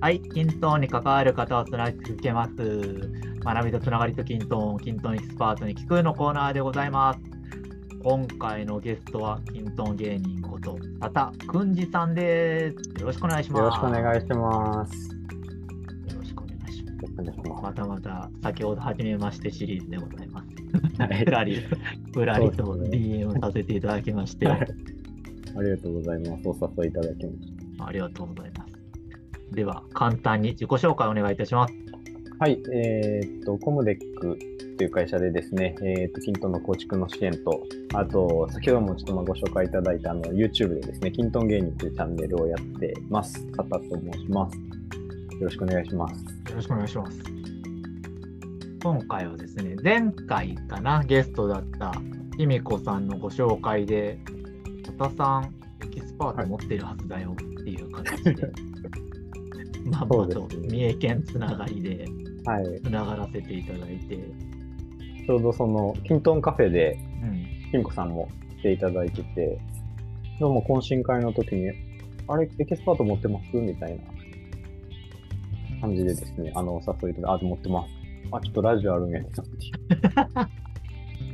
はい、均等に関わる方をつなぎ続けます。学びとつながりと均等、均等エキスパートに聞くのコーナーでございます。今回のゲストは、均等芸人こと、たたくんじさんです。よろしくお願いします。よろしくお願いします。よろしくお願いします。ままたまた、先ほど初めましてシリーズでございます。ふらり、ふらりと DM させていただきまして、はいありがとうございます。お誘いいただきましありがとうございます。では、簡単に自己紹介お願いいたします。た。はい、えーっと、コムデックという会社でですね、えーっと、 kintone の構築の支援と、あと、先ほどもちょっとまあご紹介いただいたあの YouTube でですね、 kintone 芸人というチャンネルをやってます。タタと申します。よろしくお願いします。よろしくお願いします。今回はですね、前回かな、ゲストだったひみこさんのご紹介で、たたさん、エキスパート持ってるはずだよっていう形で、まあ、まあとそうですね三重県つながりではい、つながらせていただいて、ちょうどその、 kintone カフェで、うん、キミコさんも来ていただいてて、でも懇親会の時に、あれ、エキスパート持ってます？みたいな感じでですね、あの、お誘いいただいて、あ、持ってます。あ、ちょっとラジオあるんやけど。あ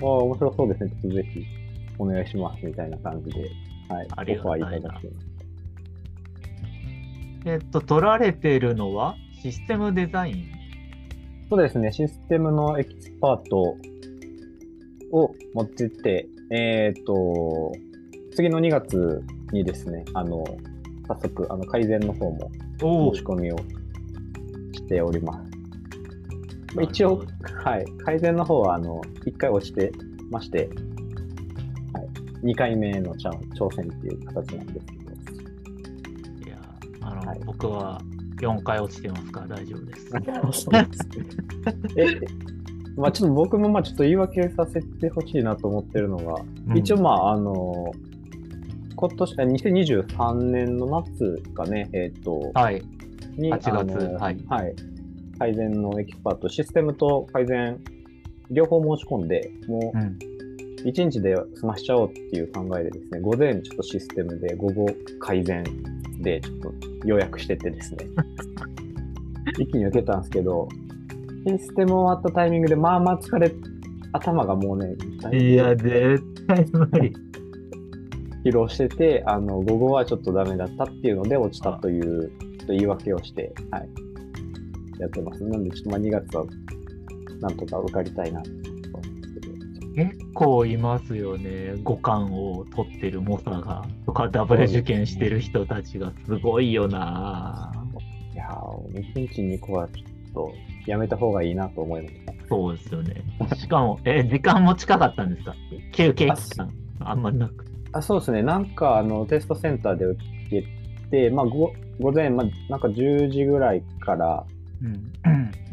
あ、面白そうですね。ちょっとぜひお願いします。みたいな感じで、はい、オファーいただきましえっと、取られてるのはシステムデザイン？た。そうですね、システムのエキスパートを持ってって、えっ、と、次の2月にですね、あの、早速、あの、改善の方もお申し込みをしております。まあ一応、はい、改善の方は、あの、1回落ちてまして、はい、2回目の挑戦っていう形なんですけど、はい僕は4回落ちてますか？ら大丈夫です。え、まあちょっと僕もまあちょっと言い訳させてほしいなと思ってるのが、うん一応まああの、今年、あ2023年の夏かね、えっ、と、はい。に、8月あのはい改善のエキスパート、システムと改善、両方申し込んで、もうん。う1日で済ましちゃおうっていう考えでですね、午前ちょっとシステムで、午後改善でちょっと予約しててですね、一気に受けたんですけど、システム終わったタイミングで、まあまあ疲れ、頭がもうね、だいや、絶対無理。疲労してて、あの、午後はちょっとダメだったっていうので落ちたという、ちょっと言い訳をして、はい、やってます。なんで、ちょっとまあ2月は、なんとか受かりたいなと思うんですけど。結構いますよね。五感を取ってる猛者が。とか、ダブル受験してる人たちがすごいよな。いやー、1日2個はちょっとやめた方がいいなと思いました。そうですよね。しかも、え、時間も近かったんですか？休憩期間。あんまなく。あそうですね、なんかあのテストセンターで受けて、まあ、ご午前、まあ、なんか10時ぐらいからうん。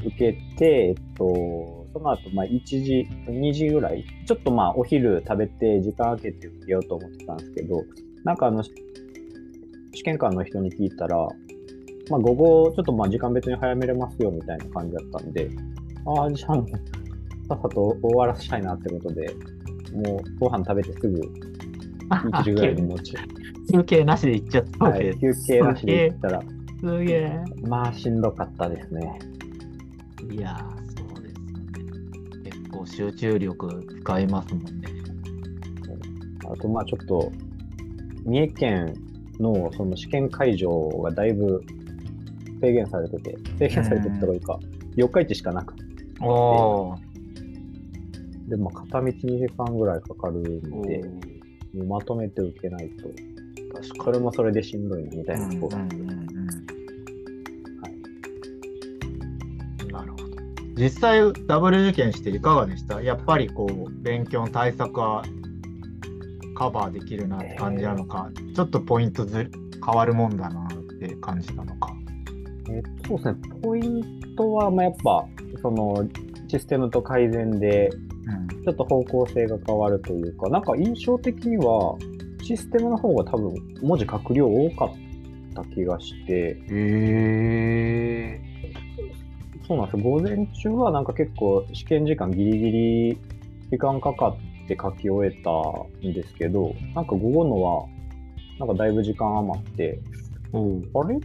受けて、えっと、その後、まあ、1時、2時ぐらい、ちょっとまあ、お昼食べて、時間空けて受けようと思ってたんですけど、なんかあの、試験官の人に聞いたら、まあ、午後、ちょっとまあ、時間別に早めれますよ、みたいな感じだったんで、ああ、じゃあさっさと終わらせたいなってことで、もう、ご飯食べてすぐ、1時ぐらいに持ち、休憩なしで行っちゃったわはい、休憩なしで行ったら、す。すげえ。まあ、しんどかったですね。いやー、構集中力使いますもんね。あと、まあちょっと、三重県のその試験会場がだいぶ制限されてて、制限されてるというか、4日市しかなくて。で、まあ片道2時間ぐらいかかるんおで、ー。もうまとめて受けないと、確かそれもそれでしんどいなみたいなとこが、うんう実際、ダブル受験していかがでした？やっぱりこう、勉強の対策はカバーできるなって感じなのか、ちょっとポイントず変わるもんだなって感じたのか？えっとそうですね、ポイントは、まあやっぱ、その、システムと改善で、うん。ちょっと方向性が変わるというか、なんか印象的には、システムの方が多分文字書く量多かった気がして、へえそうなんですよ。午前中はなんか結構試験時間ギリギリ時間かかって書き終えたんですけど、なんか午後のは、なんかだいぶ時間余って、おうあれ？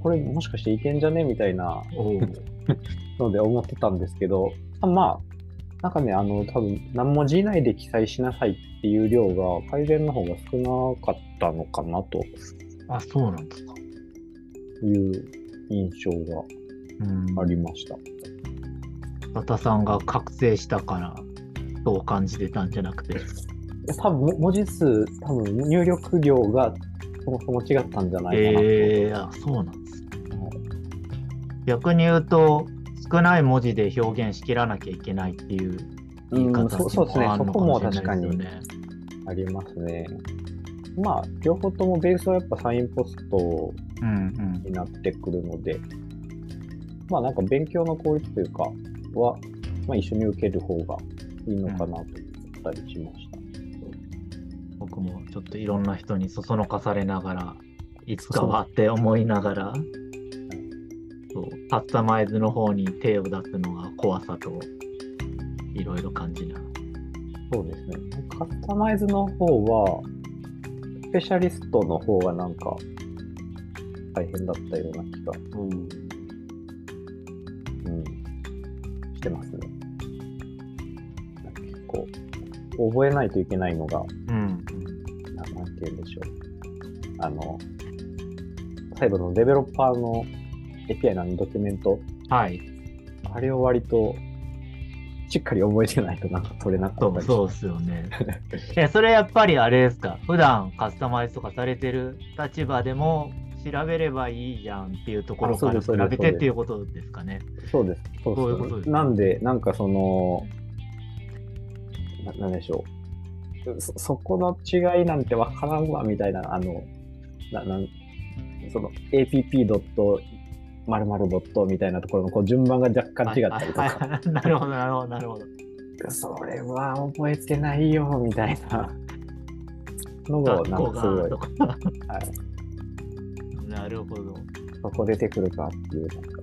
これもしかしていけんじゃね？みたいなので思ってたんですけど、まあ、なんかね、あの、多分何文字以内で記載しなさいっていう量が改善の方が少なかったのかなと。あ、そうなんですか。いう印象が。うんありました。和田さんが覚醒したから、そう感じてたんじゃなくて。多分も文字数、多分入力量がそもそも違ったんじゃないかなと。ええあ、そうなんですね。逆に言うと、少ない文字で表現しきらなきゃいけないっていう言い方もあるのかそこもしれないですよね。ありますね。まあ、両方ともベースはやっぱサインポストうんうん。になってくるので、まあなんか勉強の効率というかは、まあ、一緒に受ける方がいいのかなと思ったりしました。僕もちょっといろんな人にそそのかされながら、いつかはって思いながら、そうカスタマイズの方に手を出すのが怖さと、いろいろ感じな。そうですね。カスタマイズの方は、スペシャリストの方がなんか大変だったような気が、うん、してますね。結構、覚えないといけないのが、うん。んて言うんでしょう。あの、最後のデベロッパーの API のドキュメント、はい。あれを割としっかり覚えてないとなんか取れなかったりそうそうですよね。え、それやっぱりあれですか、普段カスタマイズとかされてる立場でも調べればいいじゃんっていうところから比ですそうですべてっていうことですかね。そうです。そうそういうことですなんで、なんかその、ななんでしょう。そそこの違いなんてわからんわ、みたいな、あの、ななんその app. 〇〇ドットみたいなところのこう順番が若干違ったりとか、なるほど、なるほど、なるほど。それは覚えてないよ、みたいなのが、なんかすごい。はい、なるほど。そこ出てくるかっていう、なんか、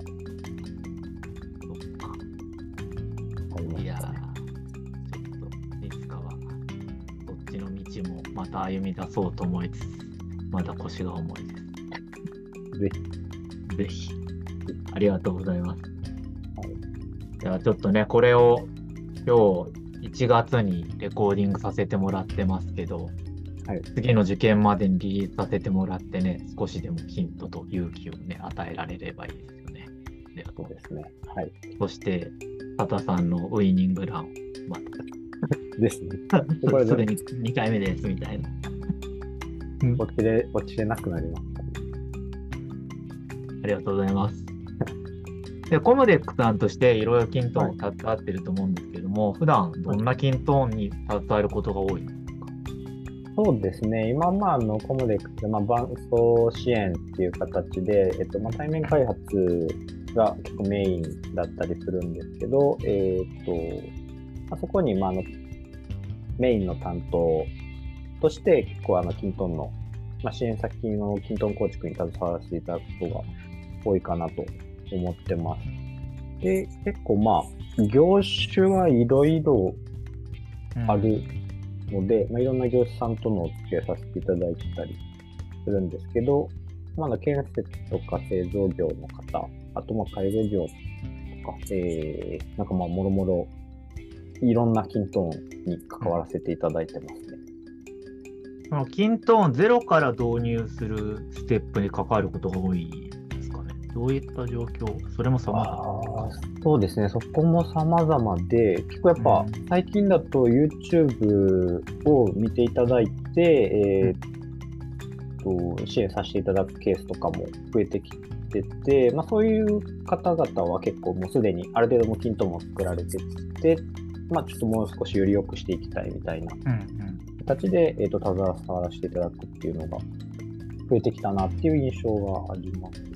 そっいや。ちょっといつかは、そっちの道もまた歩み出そうと思いつつ、まだ腰が重いです。ぜひ。ぜひ。ありがとうございます。はいじゃあちょっとね、これを今日1月にレコーディングさせてもらってますけど、はい次の受験までにリリースさせてもらってね、少しでもヒントと勇気をね、与えられればいいですよね。でそうですね。はい。そして、タタさんのウイニングラン、ま ですね。それに2回目ですみたいな。落ちれ、落ちれなくなりましたね。ありがとうございます。で、コムデックさんとしていろいろ kintone を携わってると思うんですけども、普段どんな kintone に携わることが多い？んでそうですね。今、まあ、あの、コムデックって、まあ、伴走支援っていう形で、えっと、まあ、対面開発が結構メインだったりするんですけど、えっと、まあ、そこに、まあ、の、メインの担当として、結構、あの、キントンの、まあ、支援先のキントン構築に携わらせていただくことが多いかなと思ってます。で、結構、まあ、業種はいろいろあるので、まあ、いろんな業者さんとのお付き合いさせていただいてたりするんですけど、まだ建設とか製造業の方、あとまあ介護業とか、えー、なんかまあもろもろいろんなキントーンに関わらせていただいてますね。そのキントーンゼロから導入するステップに関わることが多い。どういった状況？それも様々。そうですね、そこも様々で、結構やっぱうん最近だと YouTube を見ていただいて、えーっと支援させていただくケースとかも増えてきてて、まあ、そういう方々は結構もうすでにある程度も均等も作られてて、まあ、ちょっともう少しより良くしていきたいみたいな形で、えーっと携わらせていただくっていうのが増えてきたなっていう印象がありますね。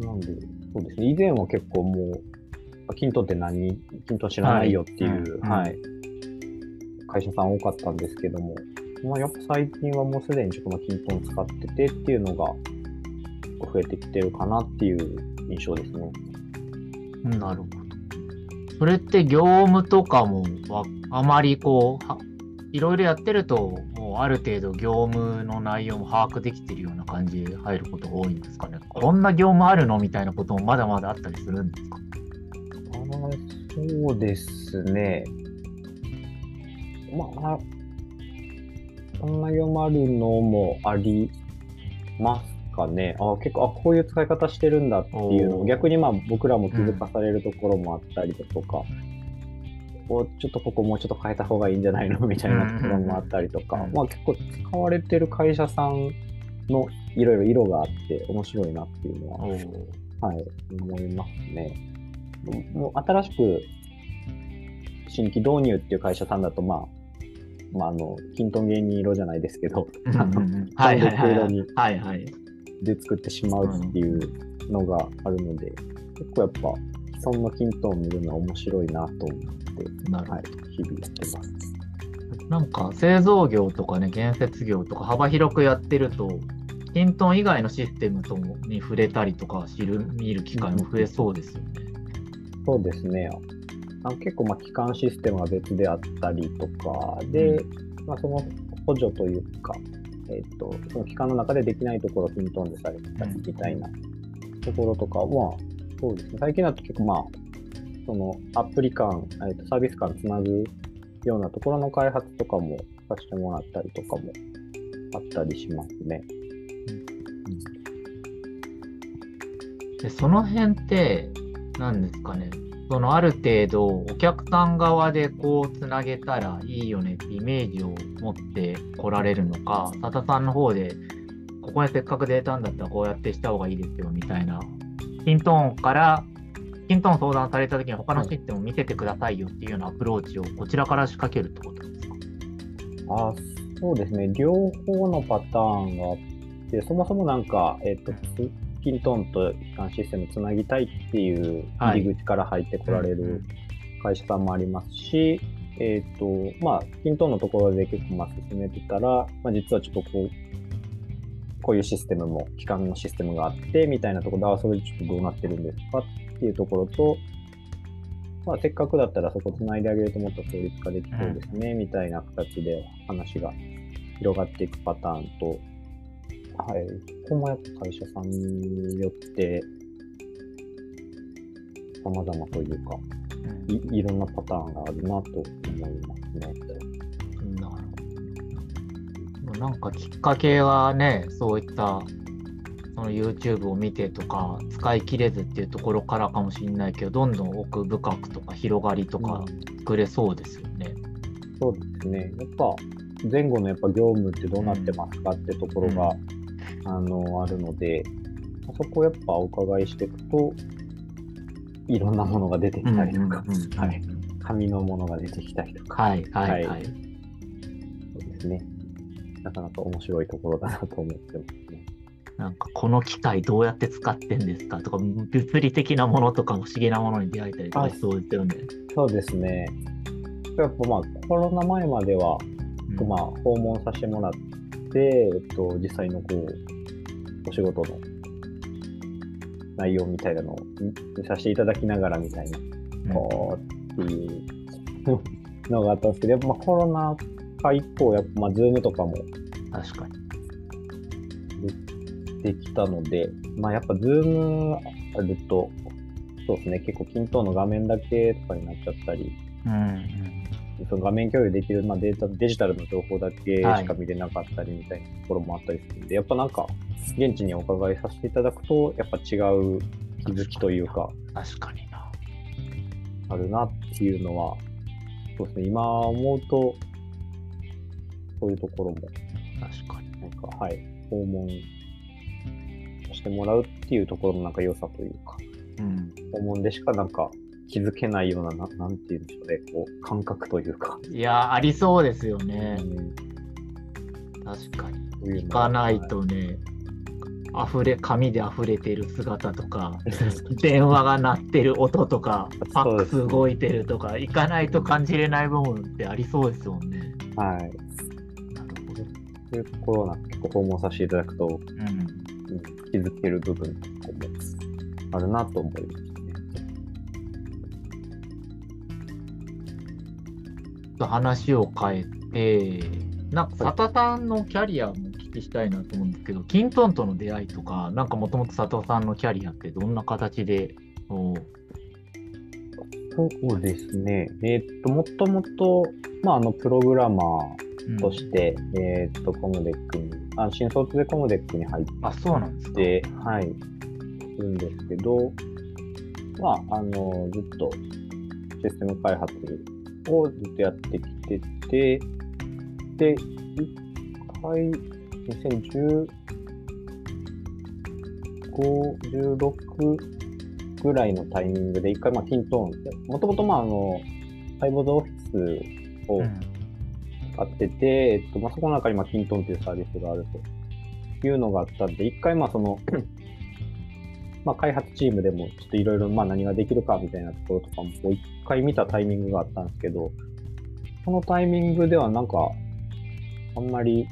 なんで、そうですね、以前は結構もう、キントンって何、キントン知らないよっていう、はいはい、会社さん多かったんですけども、まあ、やっぱ最近はもうすでにちょっとまあキントン使っててっていうのが増えてきてるかなっていう印象ですね。なるほど。それって業務とかもわあまりこう、はいろいろやってると、もうある程度業務の内容も把握できてるような感じで入ることが多いんですかね。こんな業務あるのみたいなこともまだまだあったりするんですか？あそうですね。まあ、こんな業務あるのもありますかね。あ結構、あ、こういう使い方してるんだっていうのを、逆にまあ僕らも気づかされるところもあったりだとか、こうちょっとここもうちょっと変えた方がいいんじゃないのみたいなところもあったりとか、まあ結構使われてる会社さんのいろいろ色があって面白いなっていうのは、はい、思いますね。もう新しく新規導入っていう会社さんだと、まあ、まあ、あの、キントン芸人色じゃないですけど、あの、はいはい色にで作ってしまうっていうのがあるので、結構やっぱ、既存のキントンを見るのは面白いなと思って、はい、日々やってます。なんか製造業とかね、建設業とか幅広くやってると、キントン以外のシステムともに触れたりとか知る、見る機会も増えそうですよね。そうですね。あ結構まあ基幹システムが別であったりとかで、うん、まあ、その補助というか、えーと、その期間の中でできないところをピントンでされてたりみたいなところとかは、そうですね、最近だと結構まあ、そのアプリ間、えー、とサービス間つなぐようなところの開発とかもさせてもらったりとかもあったりしますね。でその辺って何ですかね？そのある程度お客さん側でこうつなげたらいいよねってイメージを持ってこられるのか、佐田さんの方でここにせっかくデータんだったらこうやってした方がいいですよみたいな、キントーンから、キントーン相談された時に他のシステムを見せてくださいよっていうようなアプローチをこちらから仕掛けるってことですか？あそうですね、両方のパターンがあって、そもそもなんか、えっ、と、キントンと機関システムつなぎたいっていう入り口から入ってこられる会社さんもありますし、えっ、ー、と、まあ、キントンのところで結構まあ進めてたら、まあ、実はちょっとこう、こういうシステムも、機関のシステムがあって、みたいなところで、あ、それちょっとどうなってるんですかっていうところと、まあ、せっかくだったらそこつないであげるともっと効率化できそうですね、うん、みたいな形で話が広がっていくパターンと、はい。ここもやっぱ会社さんによって、様々というか、うん、いいろんなパターンがあるなと思いますね。なんかきっかけはね、そういったその YouTube を見てとか、使い切れずっていうところからかもしれないけど、どんどん奥深くとか広がりとか作れそうですよね。うん、そうですね。やっぱ前後のやっぱ業務ってどうなってますかってところが、うんあの、あるので、そこをやっぱお伺いしていくと、いろんなものが出てきたりとか、はい。紙のものが出てきたりとか。はい、はい、はい。そうですね。なかなか面白いところだなと思ってますね。なんかこの機械どうやって使ってんですかとか、物理的なものとかも不思議なものに出会えたりとかしそうですよね。そうですね。やっぱまあコロナ前までは、うん、まあ訪問させてもらって、えっと、実際のこうお仕事の内容みたいなのを見させていただきながらみたいな、こうっていうのがあったんですけど、やっぱまあコロナ禍以降、やっぱまあ Zoom とかも確かにできたので、まあやっぱ Zoomあると、そうですね、結構均等の画面だけとかになっちゃったり、うんうんその画面共有できる、まあ、データ、デジタルの情報だけしか見れなかったりみたいなところもあったりするんで、はい、やっぱなんか、現地にお伺いさせていただくと、やっぱ違う気づきというか、確かにな。あるなっていうのは、そうですね、今思うと、そういうところも、確かに。なんか、はい、訪問してもらうっていうところのなんか良さというか、うん、訪問でしかなんか気づけないような、ななんていうんでしょうね、こう、感覚というか。いや、ありそうですよね。うん、確かに。行かないとね、溢れ、紙で溢れてる姿とか、電話が鳴ってる音とか、ファックス動いてるとか、行かないと感じれない部分ってありそうですもんね。はい。そういうところなん結構訪問させていただくと、うん、気づける部分もあるなと思います。と話を変えて、なんか佐田さんのキャリアもお聞きしたいなと思うんですけど、キントンとの出会いとか、なんかもともと佐藤さんのキャリアってどんな形で、おそうですね。えーっと、もともと、まあ、あの、プログラマーとして、えーっと、コムデックに、あ新卒でコムデックに入っあ、そうなんですか。て、はい、するんですけど、まあ、あの、ずっとシステム開発をずっとやってきてて、で、一回、2015、16ぐらいのタイミングで、一回、まあ、キントーンで、もともと、まあ、あの、ハイボードオフィスをうん使ってて、えっと、まあ、そこの中に、まあ、キントーンというサービスがあるというのがあったんで、一回、まあ、その、まあ、開発チームでも、ちょっといろいろ、まあ、何ができるかみたいなところとかも、一回見たタイミングがあったんですけど、そのタイミングでは、なんか、あんまり、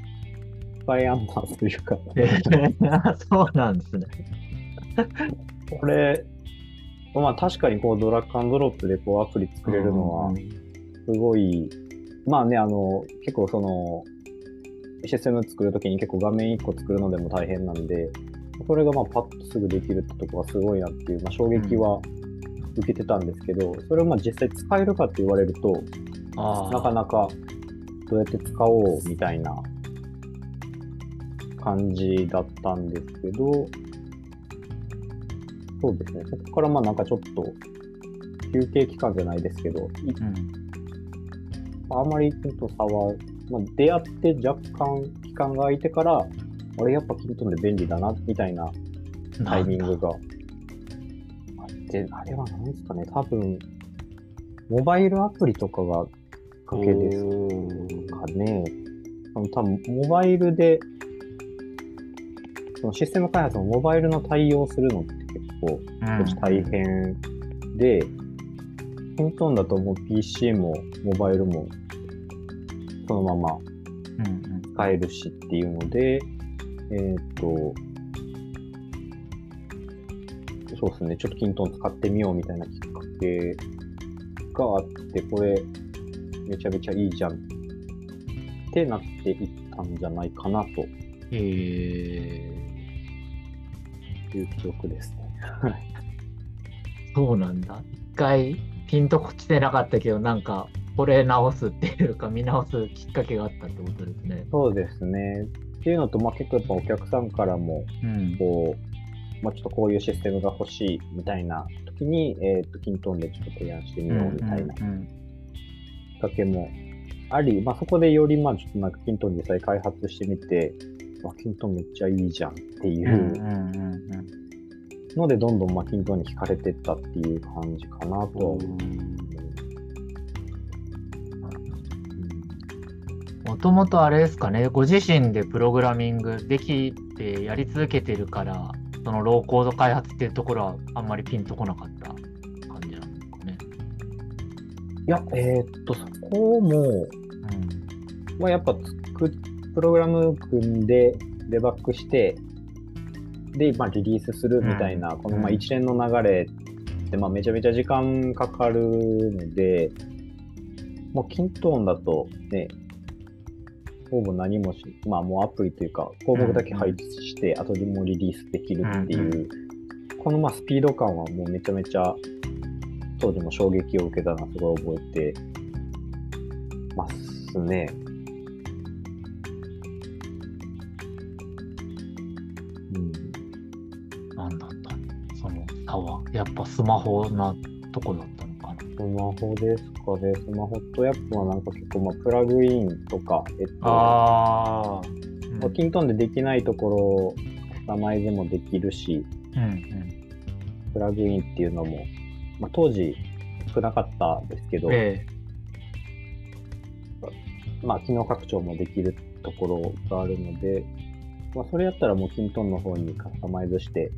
使いアンサーというか、えーそうなんですね。これ、まあ、確かに、こう、ドラッグアンドロップで、こう、アプリ作れるのは、すごい、まあね、あの、結構その、システム作るときに結構画面1個作るのでも大変なんで、それがまあパッとすぐできるってとこがすごいなっていう、まあ、衝撃は受けてたんですけど、それをまあ実際使えるかって言われると、あなかなかどうやって使おうみたいな感じだったんですけど、そうですね、そこからまあなんかちょっと休憩期間じゃないですけど、いうんあまりキントン差は、まあ、出会って若干期間が空いてから、俺やっぱキントンで便利だな、みたいなタイミングがあって、あれは何ですかね、多分、モバイルアプリとかがかけですかね。多分、モバイルで、そのシステム開発のモバイルの対応するのって結構大変で、キントンだともう PC もモバイルもそのままうんうん使えるしっていうので、えっ、と、そうですね、ちょっとキントン使ってみようみたいなきっかけがあって、これめちゃめちゃいいじゃんってなっていったんじゃないかなとえいう記憶ですね。ー、そうなんだ。一回ピンとこ来てなかったけど、なんかこれ直すっていうか見直すきっかけがあったってことですね。そうですね。っていうのと、まあ、結構やっぱお客さんからも、うんこう、まあ、ちょっとこういうシステムが欲しいみたいな時に、えっ、と、キントンでちょっと提案してみようみたいなきっうんうんかけもあり、まあ、そこでより、まあ、ちょっとなんかキントン実際開発してみて、あ、キントンめっちゃいいじゃんっていうんうんううんうんので、どんどん、まあ、キントンに惹かれてったっていう感じかなとは思う。もともとあれですかね、ご自身でプログラミングできてやり続けてるから、そのローコード開発っていうところはあんまりピンとこなかった感じなんですかね。いや、えーっと、そこも、まあ、やっぱ作っプログラム組んで、デバッグして、で、まあ、リリースするみたいな、このまあうん。一連の流れって、まあ、めちゃめちゃ時間かかるので、もう、キントーンだとね、ほぼ何もし、まあ、もうアプリというか、項目だけ配置して、後でもうリリースできるっていう、うこのまあスピード感はもうめちゃめちゃ、当時も衝撃を受けたのはすごい覚えてますね。は。やっぱスマホなとこだったのかな。スマホですかね。スマホとやっぱなんか結構まあプラグインとか、えっと、ああ。まあキントンでできないところ、カスタマイズもできるし、うんうんプラグインっていうのも、まあ、当時少なかったですけど、えまあ、機能拡張もできるところがあるので、まあ、それやったらもうキントンの方にカスタマイズして、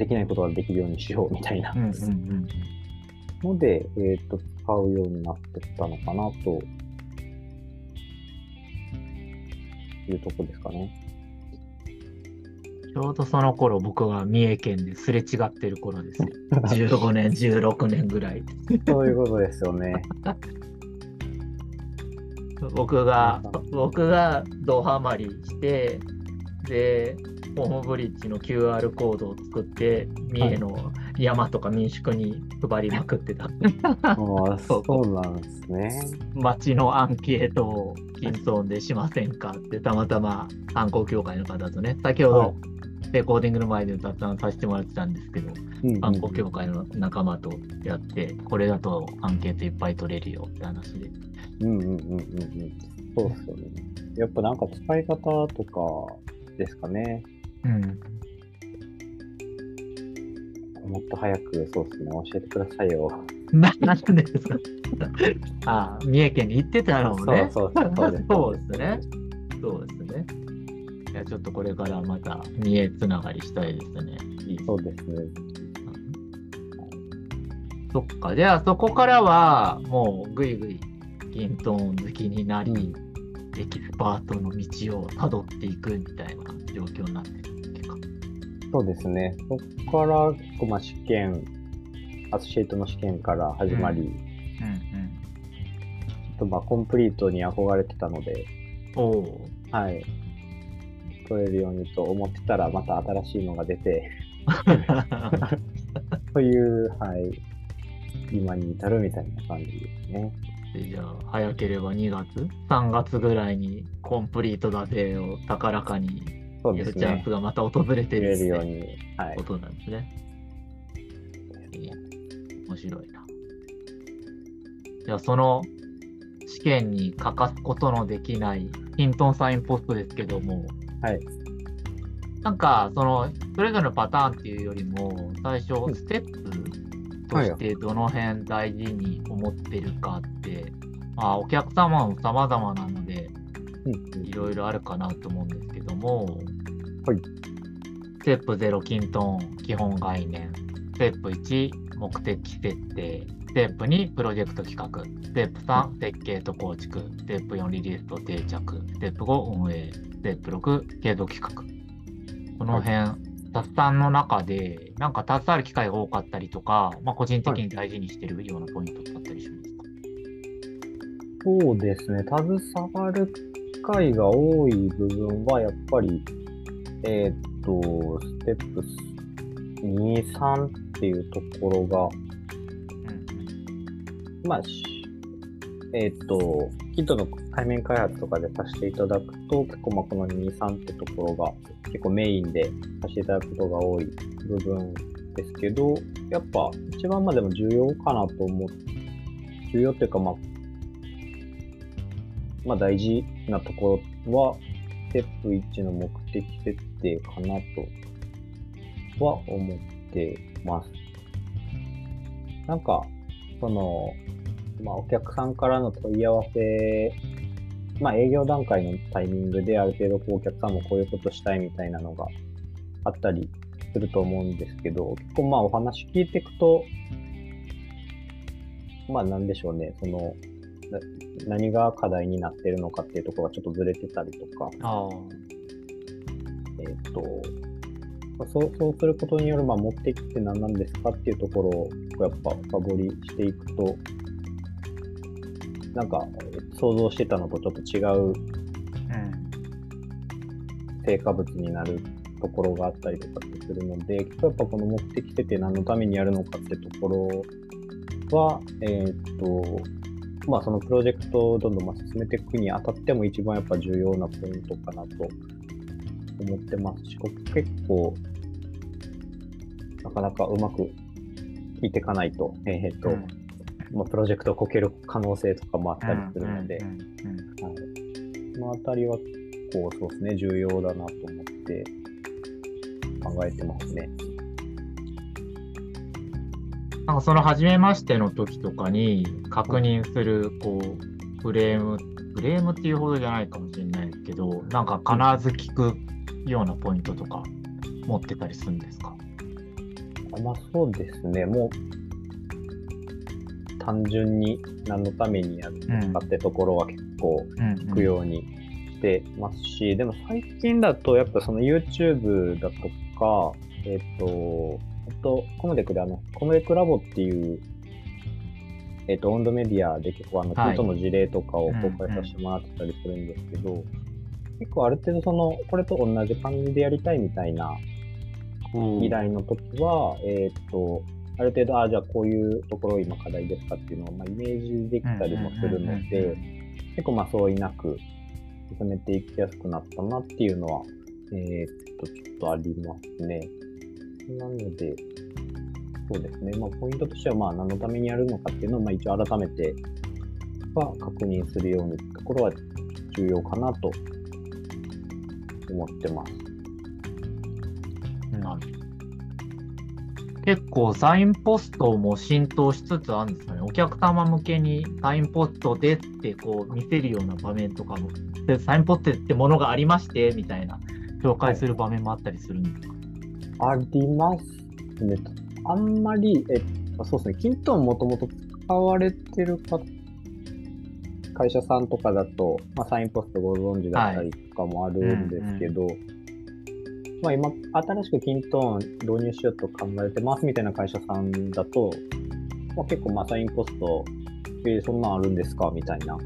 できないことができるようにしようみたいなので、えっ、と、使うようになってったのかなというとこですかね。ちょうどその頃僕が三重県ですれ違ってる頃ですよ。15年、16年ぐらい。そういうことですよね。僕が、僕がドハマりして、で、ホームブリッジの QR コードを作って、三重の山とか民宿に配りまくってた。ああ、そうそうなんですね。街のアンケートを金村でしませんかって、たまたま観光協会の方とね、先ほはいどレコーディングの前で雑談させてもらってたんですけど、観光協会の仲間とやって、これだとアンケートいっぱい取れるよって話で。うんうんうんうんうん。そうっすよね。やっぱなんか使い方とかですかね。うん。もっと早く、そうですね。教えてくださいよ。ななんですかああ、三重県に行ってたのもね。そうそうそうですそうですね。そうですね。いや、ちょっとこれからまた三重つながりしたいですね。いいそうですね。そっか。じゃあそこからはもうぐいぐいkintone 好きになり、うんエキスパートの道をたどっていくみたいな状況になってる。そうですね。そこから結構まあ試験、アソシエイトの試験から始まり、うんあとまあコンプリートに憧れてたので、うん。おお。はい。取れるようにと思ってたら、また新しいのが出て、という、はい、今に至るみたいな感じですね。でじゃあ早ければ2月 ?3 月ぐらいにコンプリートだぜを高らかにそうですねチャンス。がまた訪れてるように、はいこ。となんですね。いい面白いな。じゃあその試験に欠かすことのできないヒントンサインポストですけども、はい。なんかそのそれぞれのパターンっていうよりも最初うんステップとしてどの辺大事に思ってるかって、まあ、お客様も様々なのでいろいろあるかなと思うんですけども、はいステップ0、キントン、基本概念。ステップ1、目的設定。ステップ2、プロジェクト企画。ステップ3、設計と構築。ステップ4、リリースと定着。ステップ5、運営。ステップ6、継続企画。この辺、雑談の中で、なんか携わる機会が多かったりとか、まあ、個人的に大事にしてるようなポイントだったりしますか、そうですね。携わる機会が多い部分は、やっぱり、えーっと、ステップ2、3っていうところが、まあ、しえーっと、キットの対面開発とかでさせていただくと、結構まあこの2、3ってところが結構メインでさせていただくことが多い部分ですけど、やっぱ一番まあでも重要かなと思う。重要っていうかまあ、まあ大事なところは、ステップ1の目的設定かなとは思ってます。なんか、その、まあ、お客さんからの問い合わせ、まあ、営業段階のタイミングである程度こうお客さんもこういうことしたいみたいなのがあったりすると思うんですけど、結構まあお話聞いていくと、まあなんでしょうね、その、何が課題になってるのかっていうところがちょっとずれてたりとか、えっ、と、まあそうそうすることによるまあ目的って何なんですかっていうところをやっぱ深掘りしていくと、なんか想像してたのとちょっと違う。成果物になるところがあったりとかってするので、結構やっぱこの目的設定何のためにやるのかってところは、えーっと、まあそのプロジェクトをどんどん進めていくにあたっても一番やっぱ重要なポイントかなと思ってますし、ここ結構なかなかうまく聞いていかないと、えーっと、うん。まあプロジェクトをこける可能性とかもあったりするので、そのあたりは、こう、そうですね、重要だなと思って考えてますね。なんかその初めましての時とかに確認するこうフレームフレームっていうほどじゃないかもしれないけどなんか必ず聞くようなポイントとか持ってたりするんですか？あまあ、そうですね、もう、単純に何のためにやるのかってところは結構聞くようにしてますし、でも最近だと、やっぱその YouTube だとか、えっ、と、あと、コムデクであの、コムデクラボっていう、えっ、と、温度メディアで結構あの、はい。の事例とかを公開させてもらってたりするんですけど、結構ある程度その、これと同じ感じでやりたいみたいな依頼の時は、えっ、と、ある程度、あじゃあこういうところ今課題ですかっていうのを、まあ、イメージできたりもするのうんうんうんで、結構まあそういなく進めていきやすくなったなっていうのは、えっ、と、ちょっとありますね。なので、そうですね、まあ、ポイントとしては、まあ、何のためにやるのかっていうのを、まあ、一応改めては確認するようにところは重要かなと思ってます。なる結構サインポストも浸透しつつあるんですよね。お客様向けにサインポストでってこう見せるような場面とかも、でサインポストってものがありましてみたいな紹介する場面もあったりするんですか、ありますね。あんまり、えっと、そうですね、キントンもともと使われてるか？会社さんとかだと、まあ、サインポストご存知だったりとかもあるんですけど、まあ、今、新しくキントン導入しようと考えてますみたいな会社さんだと、まあ、結構、まあ、サインポスト、えーそんなんあるんですかみたいな、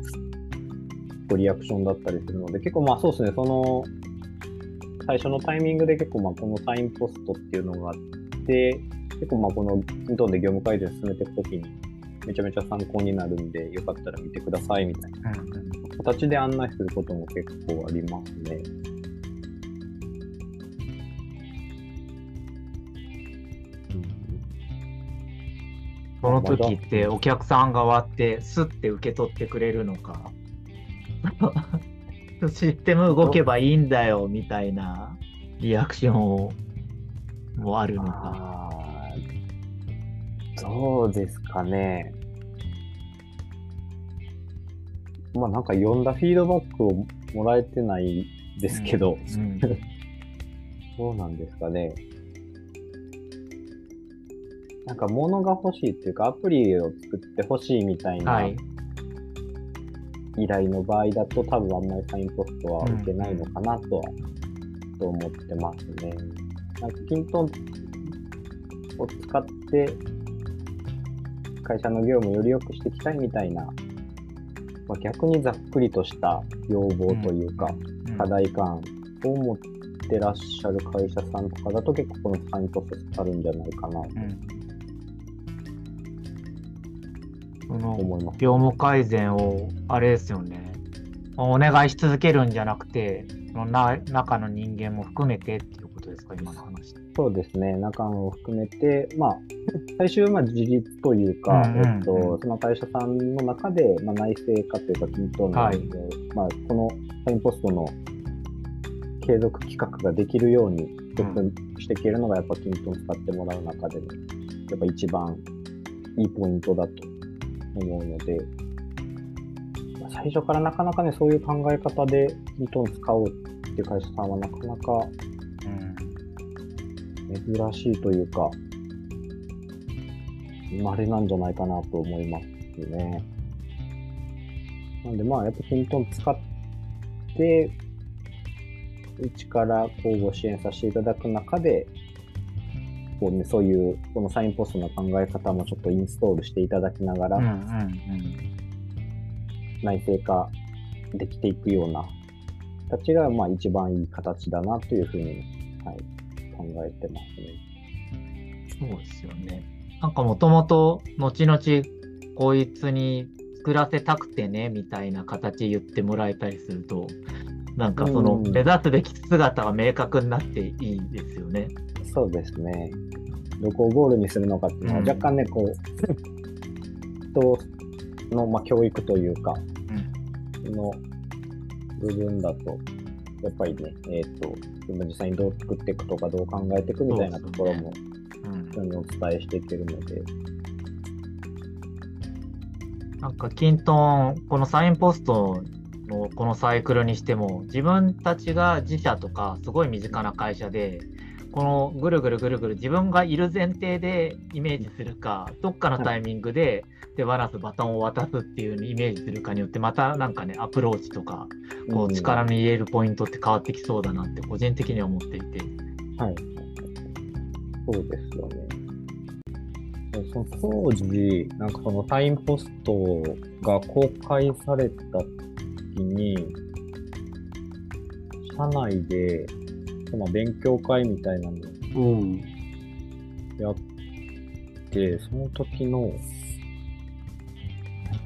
リアクションだったりするので、結構、まあ、そうですね、その、最初のタイミングで結構、まあ、このサインポストっていうのがあって、結構、まあ、このキントンで業務改善進めていくときに、めちゃめちゃ参考になるんで、よかったら見てくださいみたいな。形で案内することも結構ありますね。その時ってお客さん側ってスッて受け取ってくれるのか、システム動けばいいんだよみたいなリアクションをもあるのか。どうですかね。まあなんか読んだフィードバックをもらえてないですけど、うんどうなんですかね。なんか物が欲しいっていうかアプリを作って欲しいみたいはない依頼の場合だと多分あんまりサインポストは受けないのかなとは、と思ってますね。なんかキントンを使って会社の業務をより良くしていきたいみたいな、まあ、逆にざっくりとした要望というか、うん。課題感を持ってらっしゃる会社さんとかだと結構このサインポストあるんじゃないかなとうん。その思います。業務改善をあれですよね。お願いし続けるんじゃなくてそのな中の人間も含めてっていうことですか今の話そうですね、中野を含めて、まあ、最終はまあ自立というか、うんうんうん。えっと、その会社さんの中で、まあ、内製化というか、均等の、はい。まあ、このサインポストの継続企画ができるようにしていけるのが、やっぱ均等を使ってもらう中での、やっぱ一番いいポイントだと思うので、まあ最初からなかなかね、そういう考え方で均等を使おうっていう会社さんはなかなかうん珍しいというか、稀なんじゃないかなと思いますね。なんでまあ、やっぱキントン使って、うちから交互支援させていただく中で、こうね、そういう、このサインポストの考え方もちょっとインストールしていただきながら、うんうん内製化できていくような形が、まあ一番いい形だなというふうに、はい、考えてますね。そうですよね。なんかもともと後々こいつに作らせたくてねみたいな形言ってもらえたりするとなんかそのうん目指すべき姿が明確になっていいですよね。そうですね。どこをゴールにするのかっていうのは、うん若干ね、こう、人の、まあ、教育というか、の部分だと、やっぱりね、えっ、と、実際にどう作っていくとか、どう考えていくみたいなところも、うん非常にお伝えしていけるので、なんかキントンこのサインポストのこのサイクルにしても自分たちが自社とかすごい身近な会社でこのぐるぐるぐるぐる自分がいる前提でイメージするかどっかのタイミングで手放すバトンを渡すっていうイメージするかによってまたなんかねアプローチとかこううん力の入れるポイントって変わってきそうだなって個人的には思っていて。はい。そうですよね。その当時、なんかそのサインポストが公開された時に、社内で、その勉強会みたいなのうん。やって、その時の、何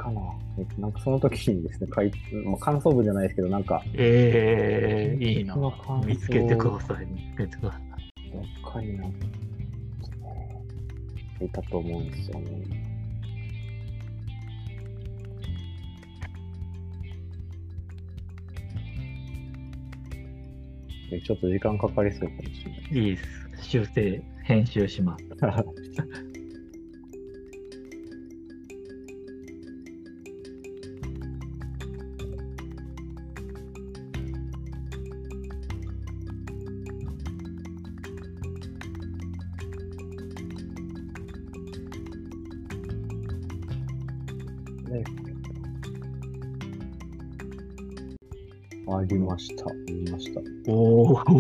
かな、えっとなんかその時にですね、かいまあ、感想文じゃないですけど、なんか、ええいいな見つけてください。見つけてください。ばっかりなっていたと思うんですよね。でちょっと時間かかりそうかもしれない。いいです。修正、編集します。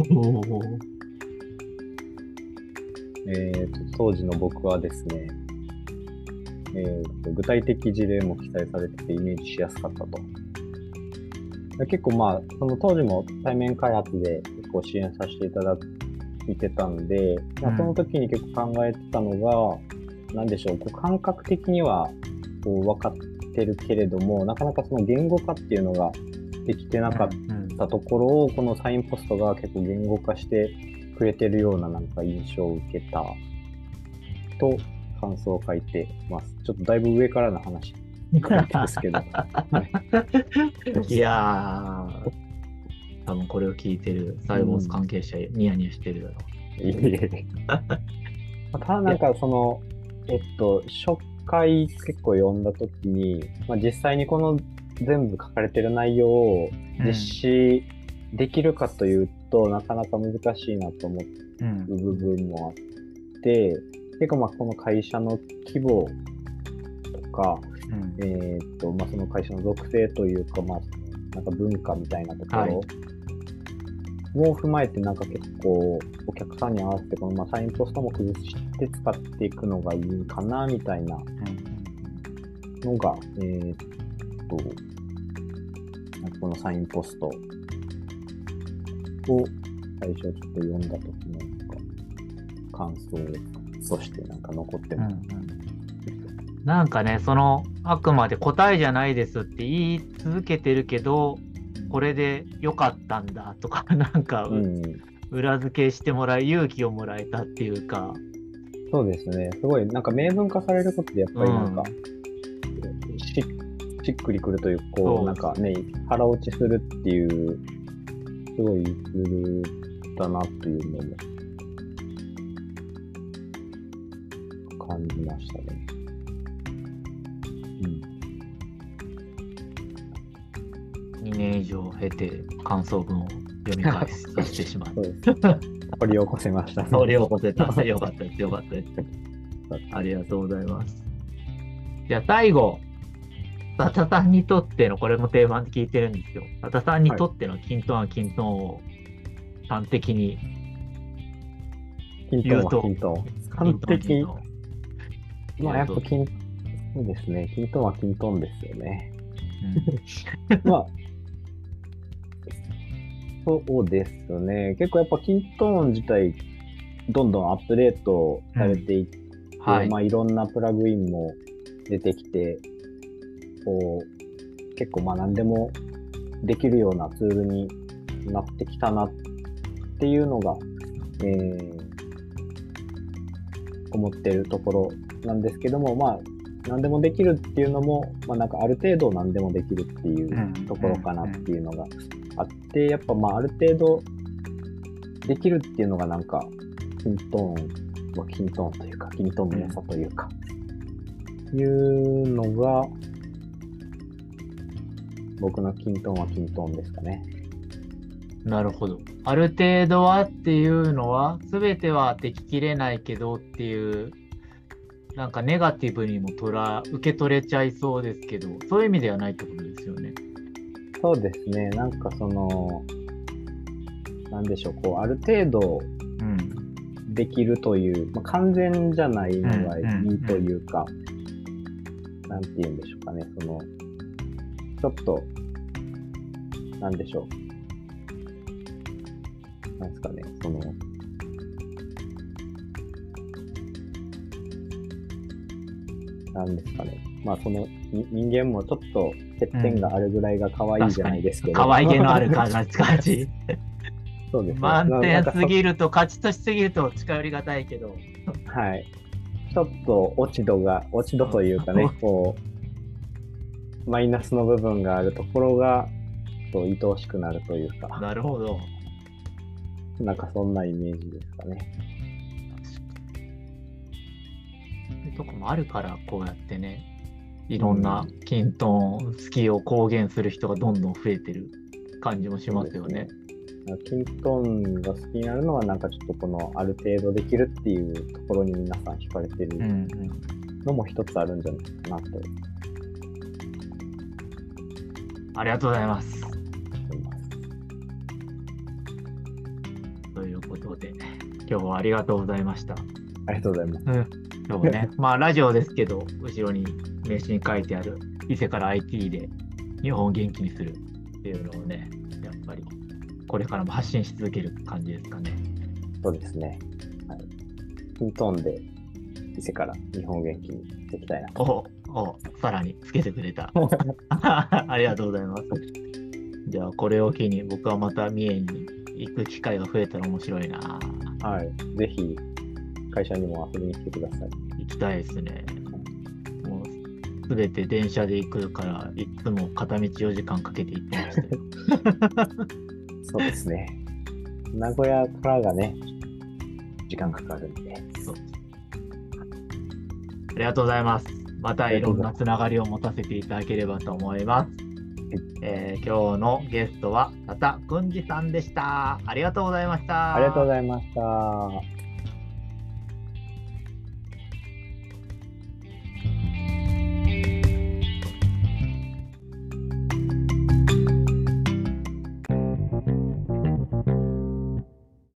えーと、当時の僕はですね、えーと、具体的事例も記載されててイメージしやすかったと。で結構まあ、その当時も対面開発で結構支援させていただいてたんで、まあ、うん。その時に結構考えてたのが、なんでしょう、こう感覚的にはこう分かってるけれども、なかなかその言語化っていうのができてなかっうんたところを、このサインポストが結構言語化してくれてるようななんか印象を受けたと感想を書いてます。ちょっとだいぶ上からの話になってますけど。は いいやー、多分これを聞いてるサイボーズ関係者、ニヤニヤしてるだろいえいえまあただなんかその、えっと、初回結構読んだときに、まあ、実際にこの全部書かれてる内容をう。実施できるかというと、なかなか難しいなと思うん。部分もあって、結構まあこの会社の規模とか、うんえーっと、まあその会社の属性というか、まあ、なんか文化みたいなとこはいろも踏まえて、なんか結構お客さんに合わせて、このまあサインポストも崩して使っていくのがいいかな、みたいなのが、えーっと、このサインポストを最初ちょっと読んだ時のなんか感想としてなんか残ってうんうます。んなんかね、その、あくまで答えじゃないですって言い続けてるけど、これで良かったんだとか、なんか、うん裏付けしてもらい、勇気をもらえたっていうか、そうですね。すごい、なんか明文化されることで、やっぱりなんか、ししっくりくるという、こそうう、なんかね、腹落ちするっていう、すごいツールだなというのも感じましたね。うん。2年以上経て感想文を読み返させてしまう。掘り起こせましたね。た。それを起こせた。よかったです。よかったです。ありがとうございます。じゃあ最後、佐田さんにとっての、これも定番で聞いてるんですよ。佐田さんにとってのキントンはキントンを端的に、言うとキントン。キン完トン、キ璧ン。トン。まあやっぱキン、そうですね。キントンはキントンですよね。うん まあ、そうですね。結構やっぱキントーン自体、どんどんアップデートされていって、はい。まあいろんなプラグインも出てきて、こう、結構まあ何でもできるようなツールになってきたなっていうのが、えー、思ってるところなんですけども、まあ、何でもできるっていうのも、まあなんかある程度何でもできるっていううん。ところかなっていうのがあって、やっぱまあある程度できるっていうのがなんか、キントーンはキントーンというか、キントーンの良さというか、いうのが、僕のキントーンはキントーンですかね。なるほど。ある程度はっていうのは、すべてはでききれないけどっていう、なんかネガティブにも捉え受け取れちゃいそうですけど、そういう意味ではないってことですよね。そうですね、なんかその、なんでしょう、こう、ある程度うん。できるという、まあ、完全じゃないのがいいというか、なんて言うんでしょうかね、その、ちょっと、なんでしょう。なんですかね、その、なんですかね。まあ、その、に人間もちょっと欠点があるぐらいが可愛いじゃないですけど。可愛げのある感じ。そうですね。満点すぎると、勝ちとしすぎると近寄りがたいけど。はい。ちょっと落ち度が、落ち度というかね、こう、マイナスの部分があるところが、そう、愛おしくなるというか。なるほど。なんかそんなイメージですかね。そういうとこもあるから、こうやってね、いろんなキントン好きを公言する人がどんどん増えてる感じもしますよね。キントンが好きになるのは、なんかちょっとこのある程度できるっていうところに皆さん惹かれてるのも一つあるんじゃないかなと。ありがとうございます。ということで、今日はありがとうございました。ありがとうございます。うん、今日ね、まあラジオですけど、後ろに名刺に書いてある伊勢から IT で日本を元気にするっていうのをね、やっぱりこれからも発信し続ける感じですかね。そうですね。はい。キントンで伊勢から日本を元気にしていきたいなと。おお、さらにつけてくれた。ありがとうございます。じゃあこれを機に僕はまた三重に行く機会が増えたら面白いな。はい。ぜひ会社にも遊びに来てください。行きたいですね。もうすべて電車で行くから、いつも片道4時間かけて行ってました。そうですね。名古屋からがね、時間かかるんで。そうありがとうございます。またいろんなつながりを持たせていただければと思います。えー、今日のゲストは、たたくんじさんでした。ありがとうございました。ありがとうございました。